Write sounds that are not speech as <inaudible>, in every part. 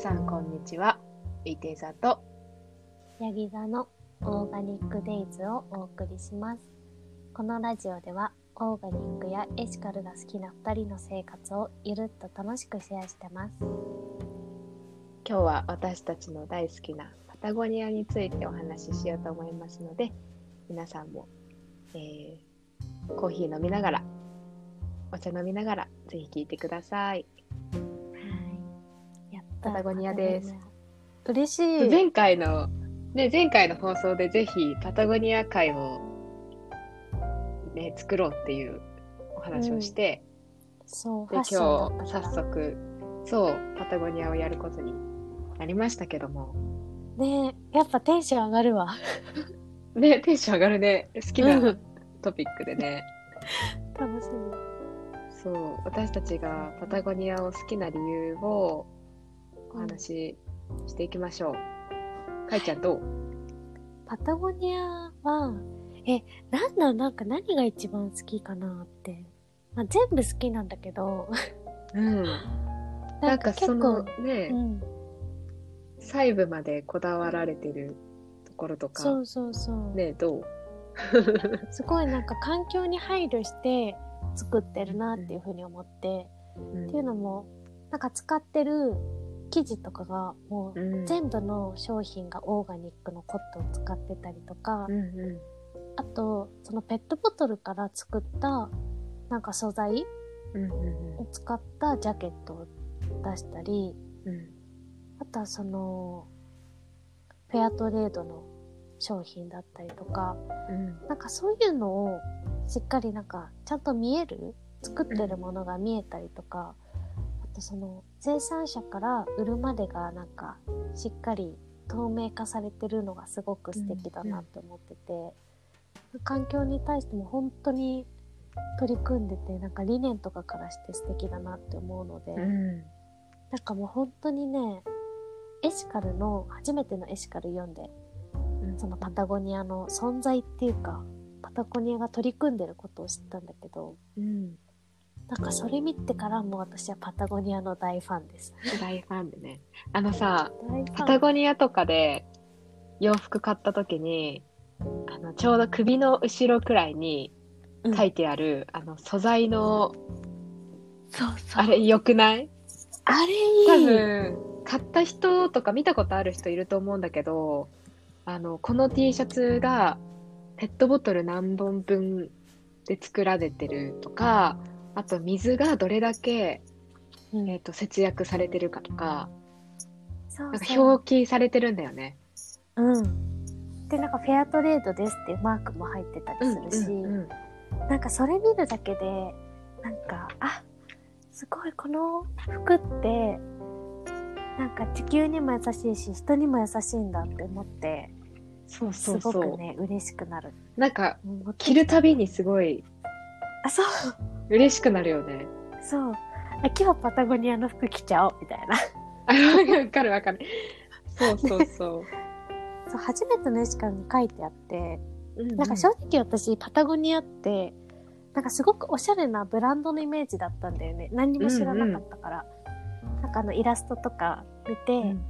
さんこんにちは。ウィテーザーとヤギ座のオーガニックデイズをお送りします。このラジオではオーガニックやエシカルが好きな2人の生活をゆるっと楽しくシェアしてます。今日は私たちの大好きなパタゴニアについてお話ししようと思いますので、皆さんも、えーコーヒー飲みながら、お茶飲みながらぜひ聞いてください。パタゴニアです。嬉しい。前回の、ね、前回の放送でぜひパタゴニア会を、ね、作ろうっていうお話をして、そう、フでァッション今日早速そうパタゴニアをやることになりましたけどもねえやっぱテンション上がるわ。<laughs> ねテンション上がるね好きうなんトピックでね、楽しみ。そう私たちがパタゴニアを好きな理由をお話ししていきましょう、かいちゃんどう？パタゴニアは、え、なんだ、なんか何が一番好きかなって。まあ、全部好きなんだけど、うん。なんかそのね、うん、細部までこだわられてるところとか。そうそうそう。ねどう？<laughs> すごいなんか環境に配慮して作ってるなっていうふうに思って、うん。っていうのも、なんか使ってる生地とかがもううん。全部の商品がオーガニックのコットンを使ってたりとか、うんうあとそのペットボトルから作ったなんか素材を使ったジャケットを出したり、うん。あとはそのフェアトレードの商品だったりとか、うん。なんかそういうのをしっかりなんかちゃんと見える作ってるものが見えたりとか、あとその生産者から売るまでがなんかしっかり透明化されてるのがすごく素敵だなって思ってて、環境に対しても本当に取り組んでてなんか理念とかからして素敵だなって思うので、うんなんかもう本当にねエシカルの初めてのエシカル読んでそのパタゴニアの存在っていうか、パタゴニアが取り組んでることを知ったんだけど、うんなんかそれ見てからもう私はパタゴニアの大ファンです。大ファンでねあのさパタゴニアとかで洋服買った時にあのちょうど首の後ろくらいにうん書いてある、あの素材のそうそう。あれ良くない？あれ多いい。分買った人とか見たことある人いると思うんだけどあのこの T シャツがペットボトル何本分で作られてるとかあと水がどれだけ、うんえー、と節約されてるかとかなんか。表記されてるんだよね。うん。で、なんかフェアトレードですっていうマークも入ってたりするし、うんうんなんかそれ見るだけで、なんか、あ、すごいこの服って、なんか地球にも優しいし、人にも優しいんだって思って、そうすそうそう。ごくね、嬉しくなる。なんか着るたびにすごいあ、そう。嬉しくなるよね。そう。あ今日パタゴニアの服着ちゃおうみたいな。あわかるわかる。そうそうそう。<laughs> そう、初めてのエシカルに書いてあって、うんなんか正直私、パタゴニアって、なんかすごくおしゃれなブランドのイメージだったんだよね。何にも知らなかったから。なんかあのイラストとか見て、うん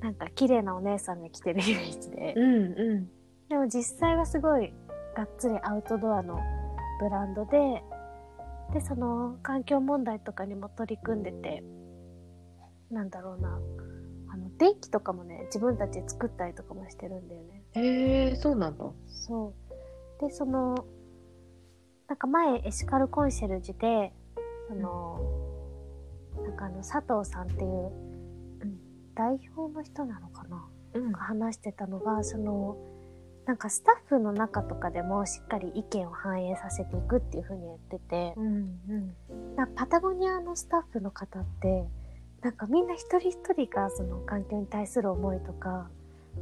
なんか綺麗なお姉さんが着てるイメージで。うんうんでも実際はすごいがっつりアウトドアのブランドで、で、その環境問題とかにも取り組んでて、なんだろうな、あの、電気とかもね、自分たちで作ったりとかもしてるんだよね。へえそうなんだ。そう。で、その、なんか前エシカルコンシェルジュで、その、なんかあの、佐藤さんっていう、うん代表の人なのかなうんが話してたのがそのなんかスタッフの中とかでもしっかり意見を反映させていくっていう風に言っててうんうんパタゴニアのスタッフの方ってなんかみんな一人一人がその環境に対する思いとか、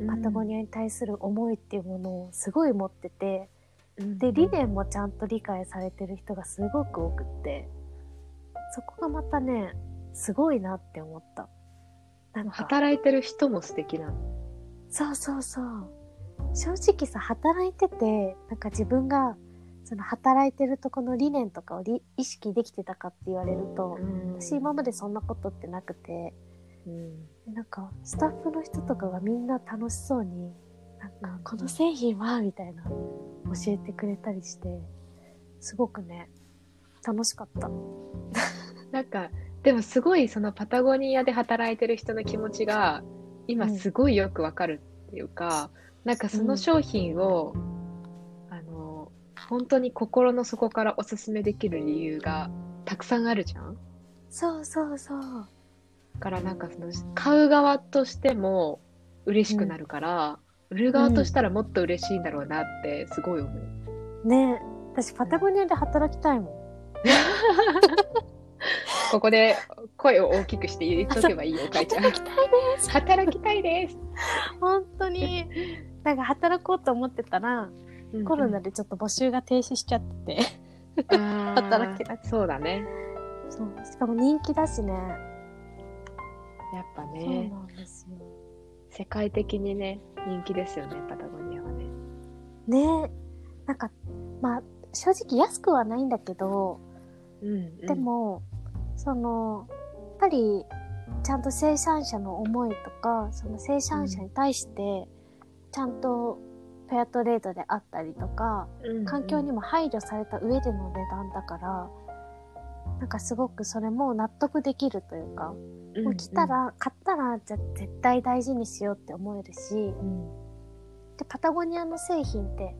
パタゴニアに対する思いっていうものをすごい持っててで理念もちゃんと理解されてる人がすごく多くってそこがまたねすごいなって思った。なんか働いてる人も素敵なの。そうそうそう。正直さ、働いてて、なんか自分が、その働いてるとこの理念とかをり意識できてたかって言われると、私今までそんなことってなくて、うん。でなんかスタッフの人とかがみんな楽しそうになんかこの製品はみたいな教えてくれたりしてすごくね楽しかった。<laughs> なんかでもすごいそのパタゴニアで働いてる人の気持ちが今すごいよくわかるっていうか、なんかその商品を、あの本当に心の底からおすすめできる理由がたくさんあるじゃん？そうそうそう。だからなんかその買う側としても嬉しくなるから、売る側としたらもっと嬉しいんだろうなってすごい思う。ね私パタゴニアで働きたいもん。<laughs> ここで声を大きくして言っとけばいいよ、おかいちゃん。働きたいです。働きたいです。<laughs> 本当に。なんか働こうと思ってたら、コロナでちょっと募集が停止しちゃってて。働働けなくそうだね。そう。しかも人気だしね。やっぱそうね、なんですよ。世界的にね、人気ですよね、パタゴニアはね。ねなんか、まあ、正直安くはないんだけど、うん、うんで、も、その、やっぱり、ちゃんと生産者の思いとか、その生産者に対して、ちゃんとフェアトレードであったりとか、うん環境にも配慮された上での値段だから、なんかすごくそれも納得できるというか、うん。もう来た、ら、買ったら、じゃあ絶対大事にしようって思えるし、うん。で、パタゴニアの製品って、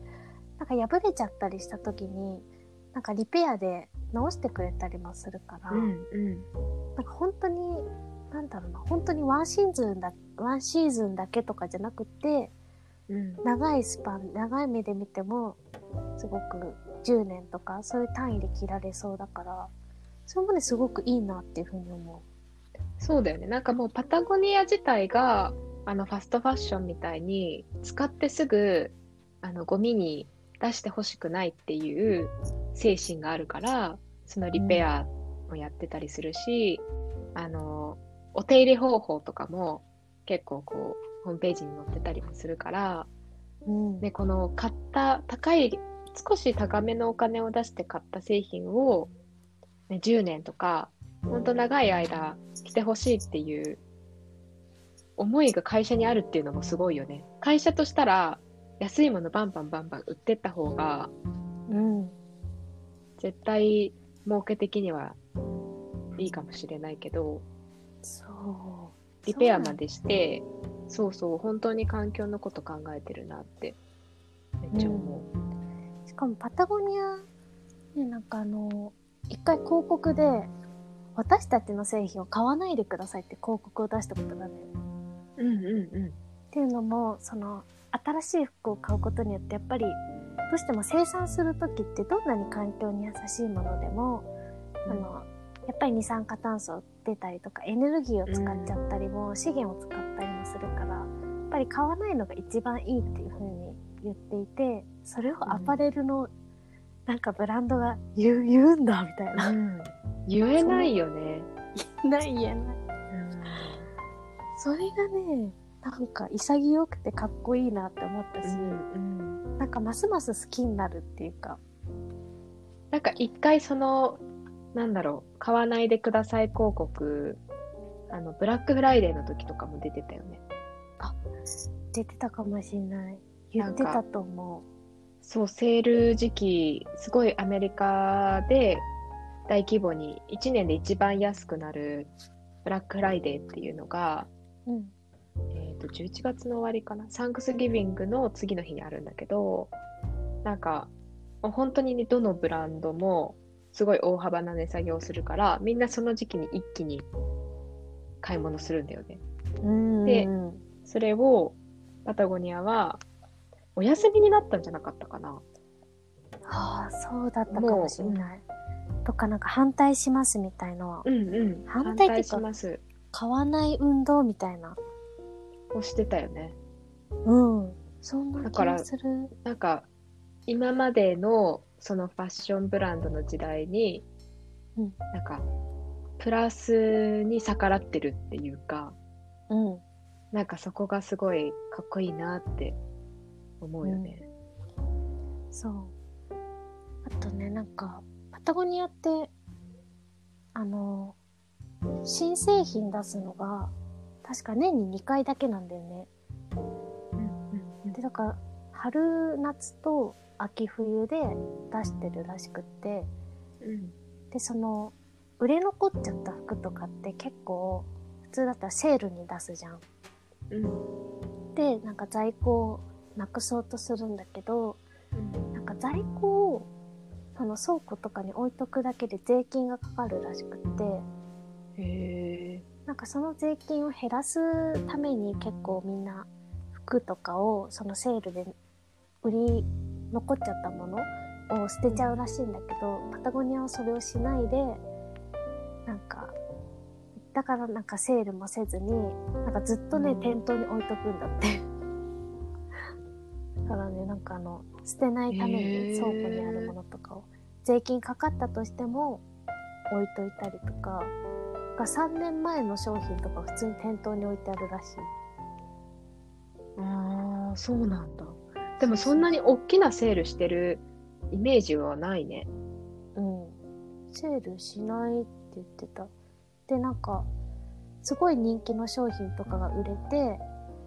なんか破れちゃったりした時に、なんかリペアで直してくれたりもするから、うんうん。なんか本当に、なんだろうな、本当にワンシーズンだ、ワンシーズンだけとかじゃなくて、うん長いスパン、長い目で見ても、すごく10年とか、そういう単位で着られそうだから、それもね、すごくいいなっていうふうに思そうだよね。なんかもうパタゴニア自体が、あのファストファッションみたいに、使ってすぐ、あの、ゴミに出してほしくないっていう精神があるから、そのリペアもやってたりするし、あの、お手入れ方法とかも結構こう、ホームページに載ってたりもするから、う。うん。で、この買った高い、少し高めのお金を出して買った製品を、ね、10年とか、ほんと長い間着てほしいっていう思いが会社にあるっていうのもすごいよね。会社としたら、安いものバンバンバンバン売ってった方が、うん。絶対儲け的にはいいかもしれないけど、そう。リペアまでして、そうそう、本当に環境のこと考えてるなって、めっちゃ思う。しかもパタゴニア、ね、なんかあの、一回広告で、私たちの製品を買わないでくださいって広告を出したことがある。うんうんうん。っていうのも、その、新しい服を買うことによって、やっぱり、どうしても生産する時ってどんなに環境に優しいものでも、あの、やっぱり二酸化炭素出たりとか、エネルギーを使っちゃったりも、資源を使ったりもするから、やっぱり買わないのが一番いいっていうふうに言っていて、それをアパレルの、なんかブランドが言う、言うんだ、みたいな。うん、<laughs> 言えないよね。ない言えない。それがね、なんか潔くてかっこいいなって思ったし、うんなんかますます好きになるっていうか、なんか一回その、なんだろう、買わないでください広告、あの、ブラックフライデーの時とかも出てたよね。出てたかもしんない。言ってたと思そう、セール時期、すごいアメリカで大規模に1年で一番安くなるブラックフライデーっていうのが、う。うん。えっ、と、11月の終わりかな。サンクスギビングの次の日にあるんだけど、なんか、本当にね、どのブランドもすごい大幅な値下げをするから、みんなその時期に一気に買い物するんだよね。うん。でうんそれをパタゴニアはお休みになったんじゃなかったかな。ああ、そうだったかもしんない。とかなんか反対しますみたいな。うんうん。反対っていうかします。買わない運動みたいな。をしてたよね。うん。そんな気だからがする。なんか、今までのそのファッションブランドの時代に、うんなんか、プラスに逆らってるっていうか、うん。なんかそこがすごいかっこいいなって思うよね。そう。あとね、なんか、パタゴニアって、あの、新製品出すのが、確か年に2回だけなんだよね。うんでだから春夏と秋冬で出してるらしくって。うん。でその売れ残っちゃった服とかって結構普通だったらセールに出すじゃん。うん。でなんか在庫をなくそうとするんだけどなんか在庫をその倉庫とかに置いとくだけで税金がかかるらしくって。へえなんかその税金を減らすために結構みんな服とかをそのセールで売り残っちゃったものを捨てちゃうらしいんだけどパタゴニアはそれをしないでなんかだからなんかセールもせずになんかずっとねうん。店頭に置いとくんだって。<laughs> だからねなんかあの捨てないために倉庫にあるものとかを税金かかったとしても置いといたりとかが3年前の商品とか普通に店頭に置いてあるらしい。ああそうなんだでもそんなに大きなセールしてるイメージはないね。うん。セールしないって言ってた。でなんかすごい人気の商品とかが売れて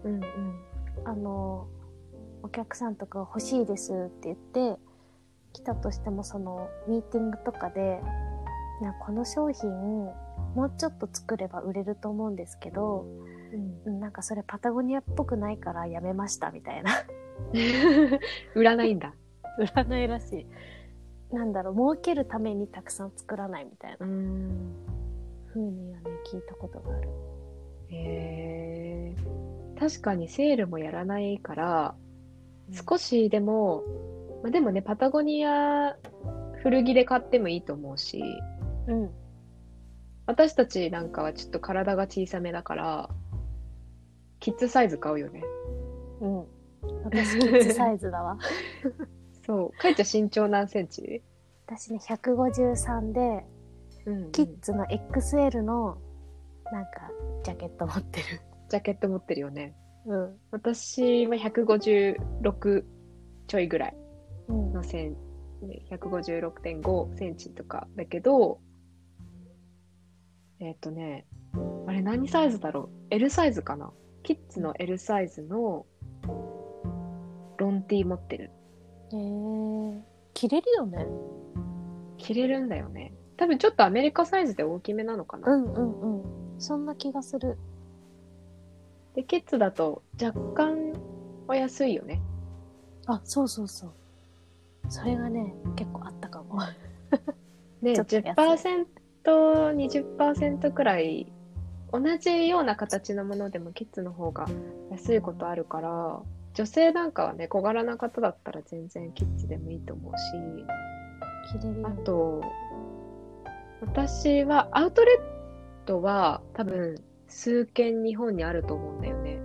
うんうん。あのお客さんとかが欲しいですって言って来たとしてもそのミーティングとかで「なこの商品もうちょっと作れば売れると思うんですけどうん。うんなんかそれパタゴニアっぽくないからやめました」みたいな <laughs> 売らないんだ。売らないらしい。なんだろう儲けるためにたくさん作らないみたいな。うん。風にはね聞いたことがある。へえ。確かにセールもやらないから少ししでも、まあ、でもねパタゴニア古着で買ってもいいと思うしうん。私たちなんかはちょっと体が小さめだからキッズサイズ買うよね。うん私キッズサイズだわ。<laughs> そう。かいちゃん身長何センチ？私ね153でうんキッズの XL のなんかジャケット持ってる。ジャケット持ってるよね。うん。私は156ちょいぐらいうん。のセンね156.5センチとかだけどえっ、とねあれ何サイズだろう？L サイズかな？キッズの L サイズのティー持ってる。へえ着れるよね。着れるんだよね。多分ちょっとアメリカサイズで大きめなのかな、うんうんうん。そんな気がする。でキッズだと若干お安いよね。あそうそうそう。それがね結構あったかも。<laughs> でちょっと安い。10%20% くらい同じような形のものでもキッズの方が安いことあるから女性なんかはね小柄な方だったら全然キッズでもいいと思うしあと私はアウトレットは多分数軒日本にあると思うんだよね。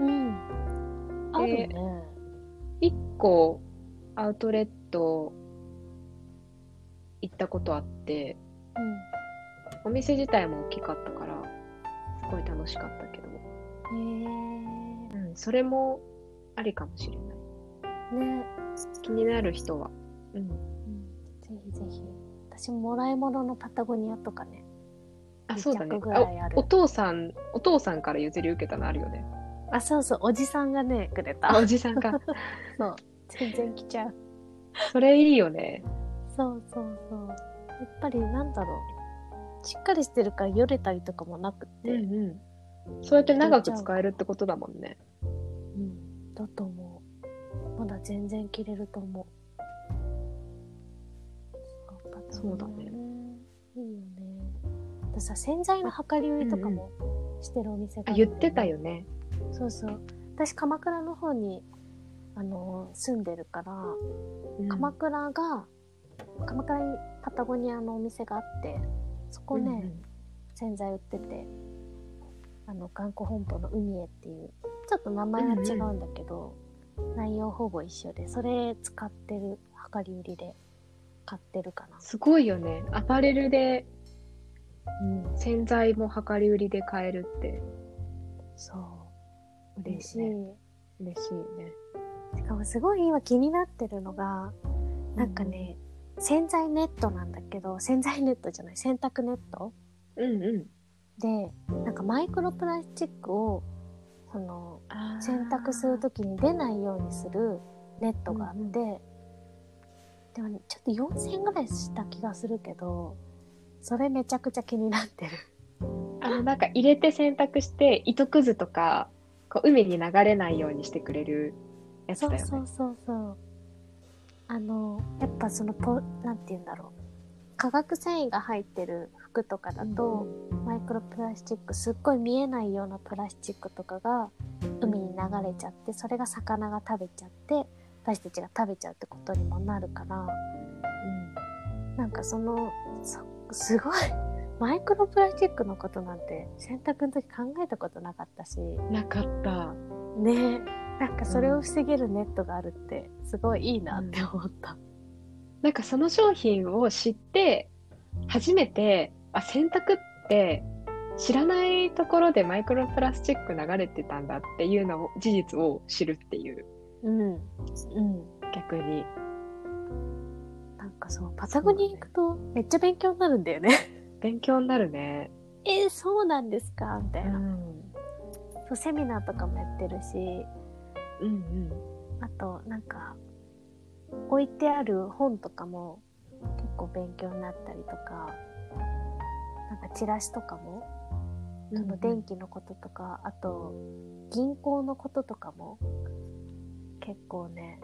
うん。あるね。1個アウトレット行ったことあってお店自体も大きかったからすごい楽しかったけど、うんへうん、それもありかもしれない。えね。気になる人は、うん、うんぜひぜひ。私ももらい物のパタゴニアとかね。あそうだね。200ぐらいある。おお父さんお父さんから譲り受けたのあるよね。あそうそう。おじさんがねくれあたおじさんか。<laughs> そう。全然着ちゃう。それいいよね。そうそうそう。やっぱりなんだろう。しっかりしてるからよれたりとかもなくて、うんうん。そうやって長く使えるってことだもんね。うんだと思う。まだ全然着れると思う。そうだね。いいよね。でさ洗剤の量り売りとかもしてるお店があるんだ言ってたよね。そうそう。私鎌倉の方にあの住んでるから、うん。鎌倉が鎌倉にパタゴニアのお店があってそこね、うんうん。洗剤売っててあの頑固本舗の海へっていうちょっと名前は違うんだけど、内容ほぼ一緒でそれ使ってる量り売りで買ってるかな。すごいよね。アパレルでうん。洗剤も量り売りで買えるって。そう。嬉しい、嬉しい、ね、嬉しいね。しかもすごい今気になってるのがなんかね、洗剤ネットなんだけど洗剤ネットじゃない洗濯ネット？うんうん。でなんかマイクロプラスチックをその洗濯する時に出ないようにするネットがあって、うんでも、ね、ちょっと4000円ぐらいした気がするけどそれめちゃくちゃ気になってる。あの、なんか入れて洗濯して、糸くずとか、こう海に流れないようにしてくれるやつだよね。そうそうそうそう。あのやっぱそのポなんて言うんだろう。化学繊維が入ってる服とかだと、マイクロプラスチックすっごい見えないようなプラスチックとかが海に流れちゃってそれが魚が食べちゃって私たちが食べちゃうってことにもなるからなんかそのそすごい <laughs> マイクロプラスチックのことなんて洗濯の時考えたことなかったしうん。なかった。ねなんかそれを防げるネットがあるってすごいいいなって思った。なんかその商品を知って、初めて、あ、洗濯って、知らないところでマイクロプラスチック流れてたんだっていうのを、事実を知るっていう、うん。うん。逆に。なんかそう、パタゴニア行くとめっちゃ勉強になるんだよね。<laughs> 勉強になるね。えー、そうなんですか？みたいな、ん。そう。セミナーとかもやってるし、うんうん。あとなんか、置いてある本とかも結構勉強になったりとか、なんかチラシとかも、その電気のこととか、あと銀行のこととかも結構ね、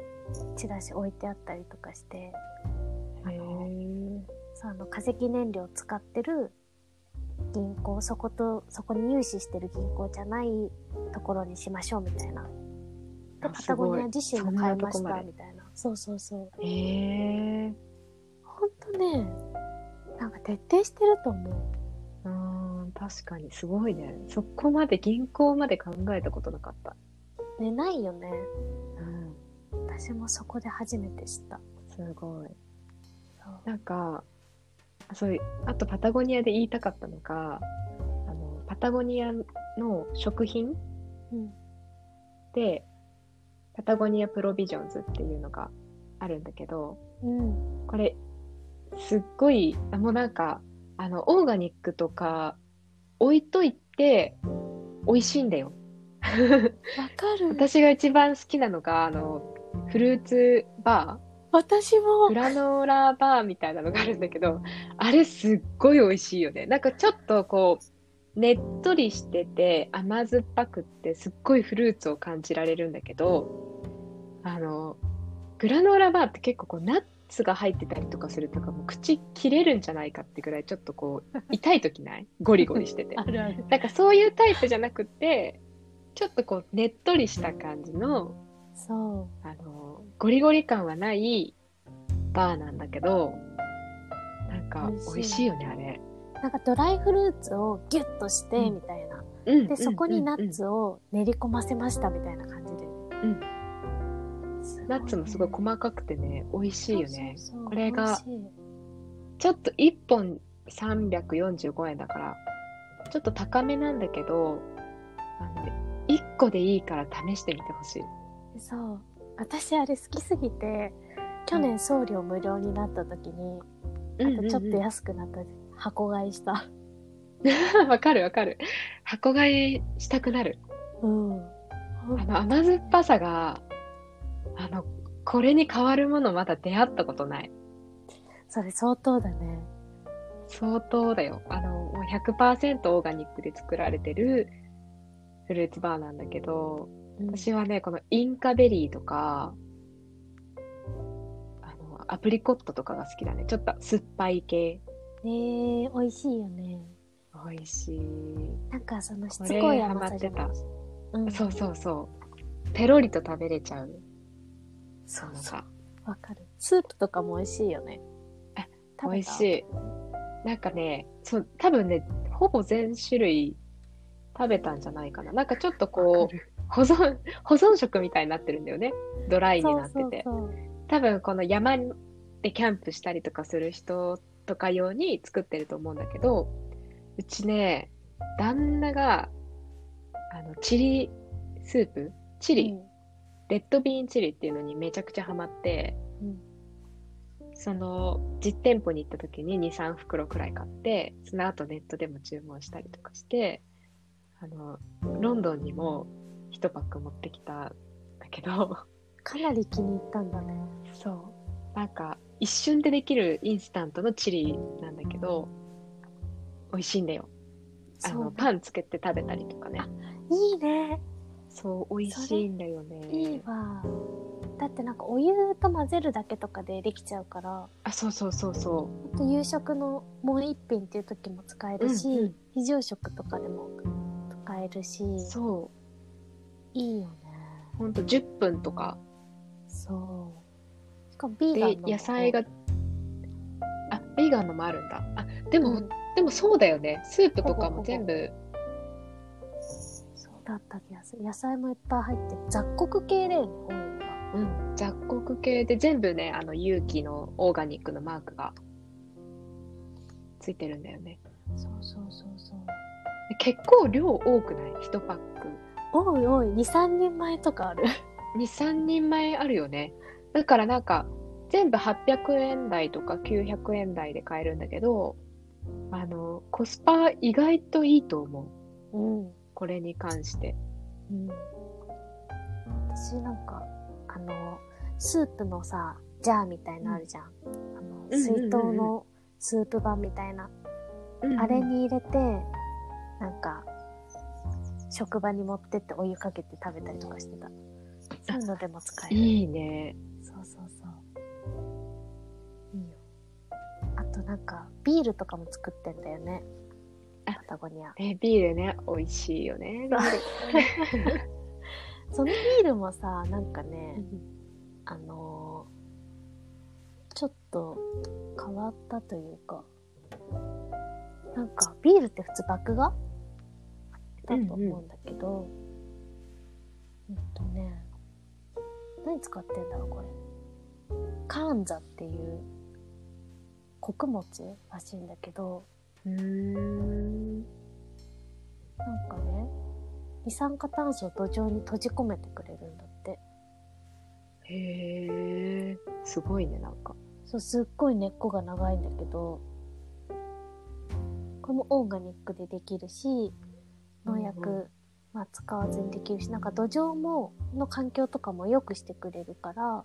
チラシ置いてあったりとかして、あへのー。そうあの化石燃料を使ってる銀行そことそこに融資してる銀行じゃないところにしましょうみたいな。であパタゴニア自身も買いましたみたいな。そうそうそう。へえ。ほんとねなんか徹底してると思う。うん、確かにすごいね。そこまで銀行まで考えたことなかった。ねないよねうん、私もそこで初めて知ったすごい。なんか、あそういう、あとパタゴニアで言いたかったのが、あの、パタゴニアの食品うんで、パタゴニアプロビジョンズっていうのがあるんだけど、うんこれ、すっごい、あもうなんか、あの、オーガニックとか置いといて、美味しいんだよ。わかる私が一番好きなのが、あの、フルーツバー、私もグラノーラバーみたいなのがあるんだけど、あれすっごい美味しいよね。なんかちょっとこう、ねっとりしてて甘酸っぱくってすっごいフルーツを感じられるんだけど、あの、グラノーラバーって結構こうナッツが入ってたりとかするとかもう口切れるんじゃないかってぐらいちょっとこう <laughs> 痛い時ない？ゴリゴリしてて。<laughs> あるある。なんかそういうタイプじゃなくて、ちょっとこうねっとりした感じの、そあの、ゴリゴリ感はないバーなんだけど、なんか美味しい。よね、あれ。うなんかドライフルーツをギュッとしてうんみたいな、うんでそこにナッうんツを練り込ませましたみたいな感じで、うんナッツもすごい細かくてね、美味しいよね。これがちょっと1本345円だから、ちょっと高めなんだけど、あの、1個でいいから試してみてほしい。そう私あれ好きすぎて去年送料無料になった時に、あとちょっと安くなった箱買いした <laughs> わかるわかる。箱買いしたくなる。うんあの甘酸っぱさが、あの、これに変わるものまだ出会ったことない。それ相当だね相当だよ。あの、もう100%オーガニックで作られてるフルーツバーなんだけど、うん私はね、このインカベリーとか、あの、アプリコットとかが好きだね。ちょっと酸っぱい系。ねえ美味しいよね美味しい。なんかそのしつこい甘さじゃないハマってうん、そうそうそう。ペロリと食べれちゃう。そうそう。のがわかる。スープとかも美味しいよね。美味したい。なんかね、そう、多分ね、ほぼ全種類食べたんじゃないかな。なんかちょっとこう、保存、保存食みたいになってるんだよね。ドライになってて。多分この山でキャンプしたりとかする人とか用に作ってると思うんだけど、うちね、旦那が、あの、チリスープ？チリ、レッドビーンチリっていうのにめちゃくちゃハマって、うんその実店舗に行った時に2、3袋くらい買って、その後ネットでも注文したりとかして、あの、ロンドンにも1パック持ってきたんだけど、かなり気に入ったんだね。そう。なんか、一瞬でできるインスタントのチリなんだけど、美味しいんだよ。あの、パンつけて食べたりとかね。いいね。そう、美味しいんだよね。いいわ。だってなんかお湯と混ぜるだけとかでできちゃうから、あ、そうそうそうそあと夕食のもう一品っていう時も使えるし、うんうん非常食とかでも使えるしう。、そいいよね。う。ほんと10分とか。そう。しかもビーガンでの、も野菜が、あ、ビーガンのもあるんだ。あ、でも、うんでもそうだよね。スープとかも全部、だった気がする。野菜もいっぱい入ってる。雑穀系だよね、多いのが。うん、雑穀系で全部ね、あの、有機のオーガニックのマークがついてるんだよね。そうそうそうそう。で結構量多くない ?1 パック。多い多い。2、3人前とかある。2、3人前あるよね。だからなんか、全部800円台とか900円台で買えるんだけど、あの、コスパ意外といいと思う。うん。これに関して。うん。私なんか、あの、スープのさ、ジャーみたいなのあるじゃん。あの、うんうんうんうん水筒のスープ版みたいな。あれに入れて、なんか、職場に持ってってお湯かけて食べたりとかしてた。そういうのでも使える。いいね。そうそうそう。いいよ。あとなんか、ビールとかも作ってんだよね。あパタゴニア。ね、ビールね、美味しいよね。そ <laughs> のビールもさ、なんかね、あのーちょっと変わったというか、なんかビールって普通麦芽？だと思うんだけど、うんとね、何使ってんだろう、これ。カーンザっていう穀物らしいんだけど、うーん。なんかね、二酸化炭素を土壌に閉じ込めてくれるんだって。へえ、すごいね、なんか。そう、すっごい根っこが長いんだけど、これもオーガニックでできるし、農薬、うんうまあ、使わずにできるし、なんか土壌も、の環境とかも良くしてくれるから、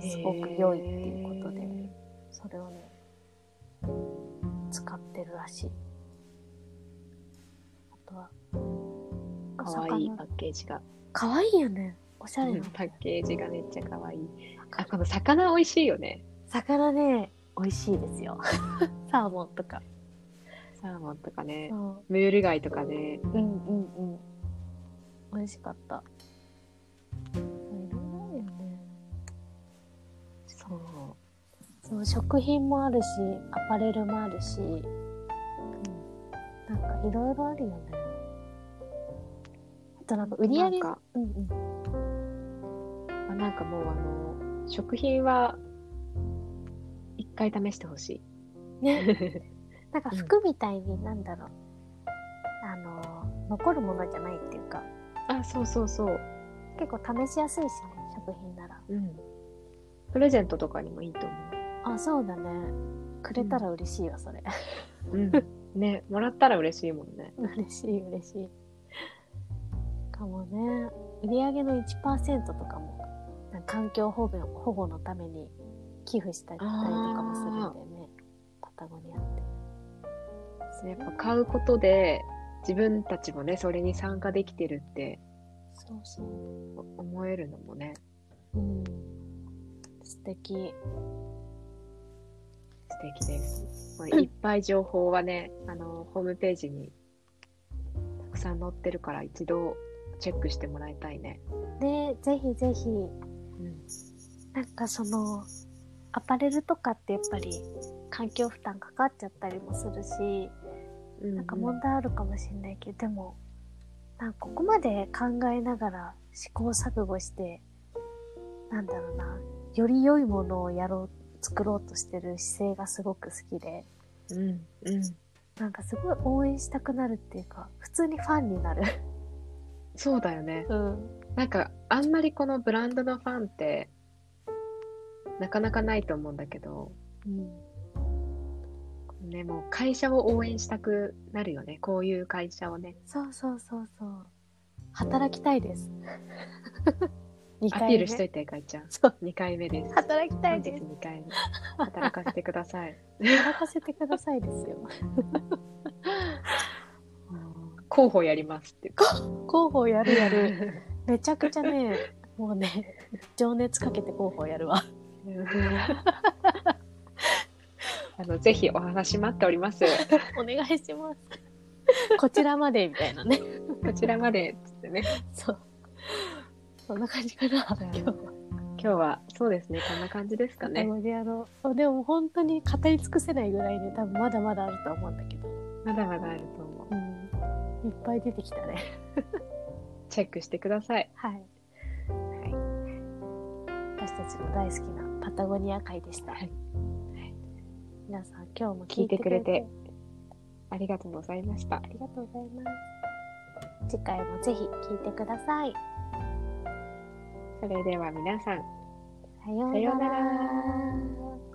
すごく良いっていうことで、それをね、使ってるらしい。あとは、かわいパッケージが。かわいいよね。おしゃれなの。パッケージがめっちゃかわいい。あ、この魚美味しいよね。魚ね、美味しいですよ。<laughs> サーモンとか。サーモンとかねう。んムール貝とかね。うんうんうん。美味しかった。食品もあるし、アパレルもあるし、うん。なんかいろいろあるよね。あとなんか売り上げ、なんかうんうん。あなんかもうあの、食品は、一回試してほしい。ね。<laughs> なんか服みたいになんだろう。あの、残るものじゃないっていうか、あ、そうそうそう。結構試しやすいしね、食品なら。うん。プレゼントとかにもいいと思あ、そうだね。くれたら嬉しいわ、それ。う。うん。ね、もらったら嬉しいもんね。嬉しい嬉しい。かもね、売り上げの1%とかも、なんか環境保護保護のために寄付したりとかもするんだよね。パタゴニアって。やっぱ買うことで、自分たちもね、それに参加できてるってそうそう。思えるのもね、うん。素敵。素敵です。まあいっぱい情報はね、あの、ホームページにたくさん載ってるから一度チェックしてもらいたいね。で、ぜひぜひ、うん。なんかその、アパレルとかってやっぱり環境負担かかっちゃったりもするし、なんか問題あるかもしれないけど、でも、なんかここまで考えながら試行錯誤して、なんだろうな、より良いものをやろう、作ろうとしてる姿勢がすごく好きで、うん、うん。なんかすごい応援したくなるっていうか、普通にファンになる。そうだよね。うん。なんか、あんまりこのブランドのファンって、なかなかないと思うんだけど、うん。ね、もう会社を応援したくなるよね。こういう会社をね。そうそうそうそう。働きたいです。<laughs> 2アピールしといて、かいちゃん。そう。2回目です。働きたいです。2回目。<laughs> 働かせてください。働かせてくださいですよ。<laughs> 候補やりますっていうか。<laughs> 広報やるやる。めちゃくちゃね、もうね、情熱かけて広報やるわ。あのぜひお話待っております。お願いします。こちらまでみたいなね。こちらまでっつってね。そう。そんな感じかな、<laughs> 今日は。今日はそうですね。こんな感じですかね。ね、やろう。でも本当に語り尽くせないぐらいで、多分まだまだあると思うんだけど。まだまだあると思う。うん。いっぱい出てきたね。<laughs> チェックしてください。はい。はい。私たちの大好きなパタゴニア会でした。はい皆さん、今日も聞いてくれてありがとうございましたあ。りがとうございます。次回もぜひ聞いてください。それでは皆さん、さようなら。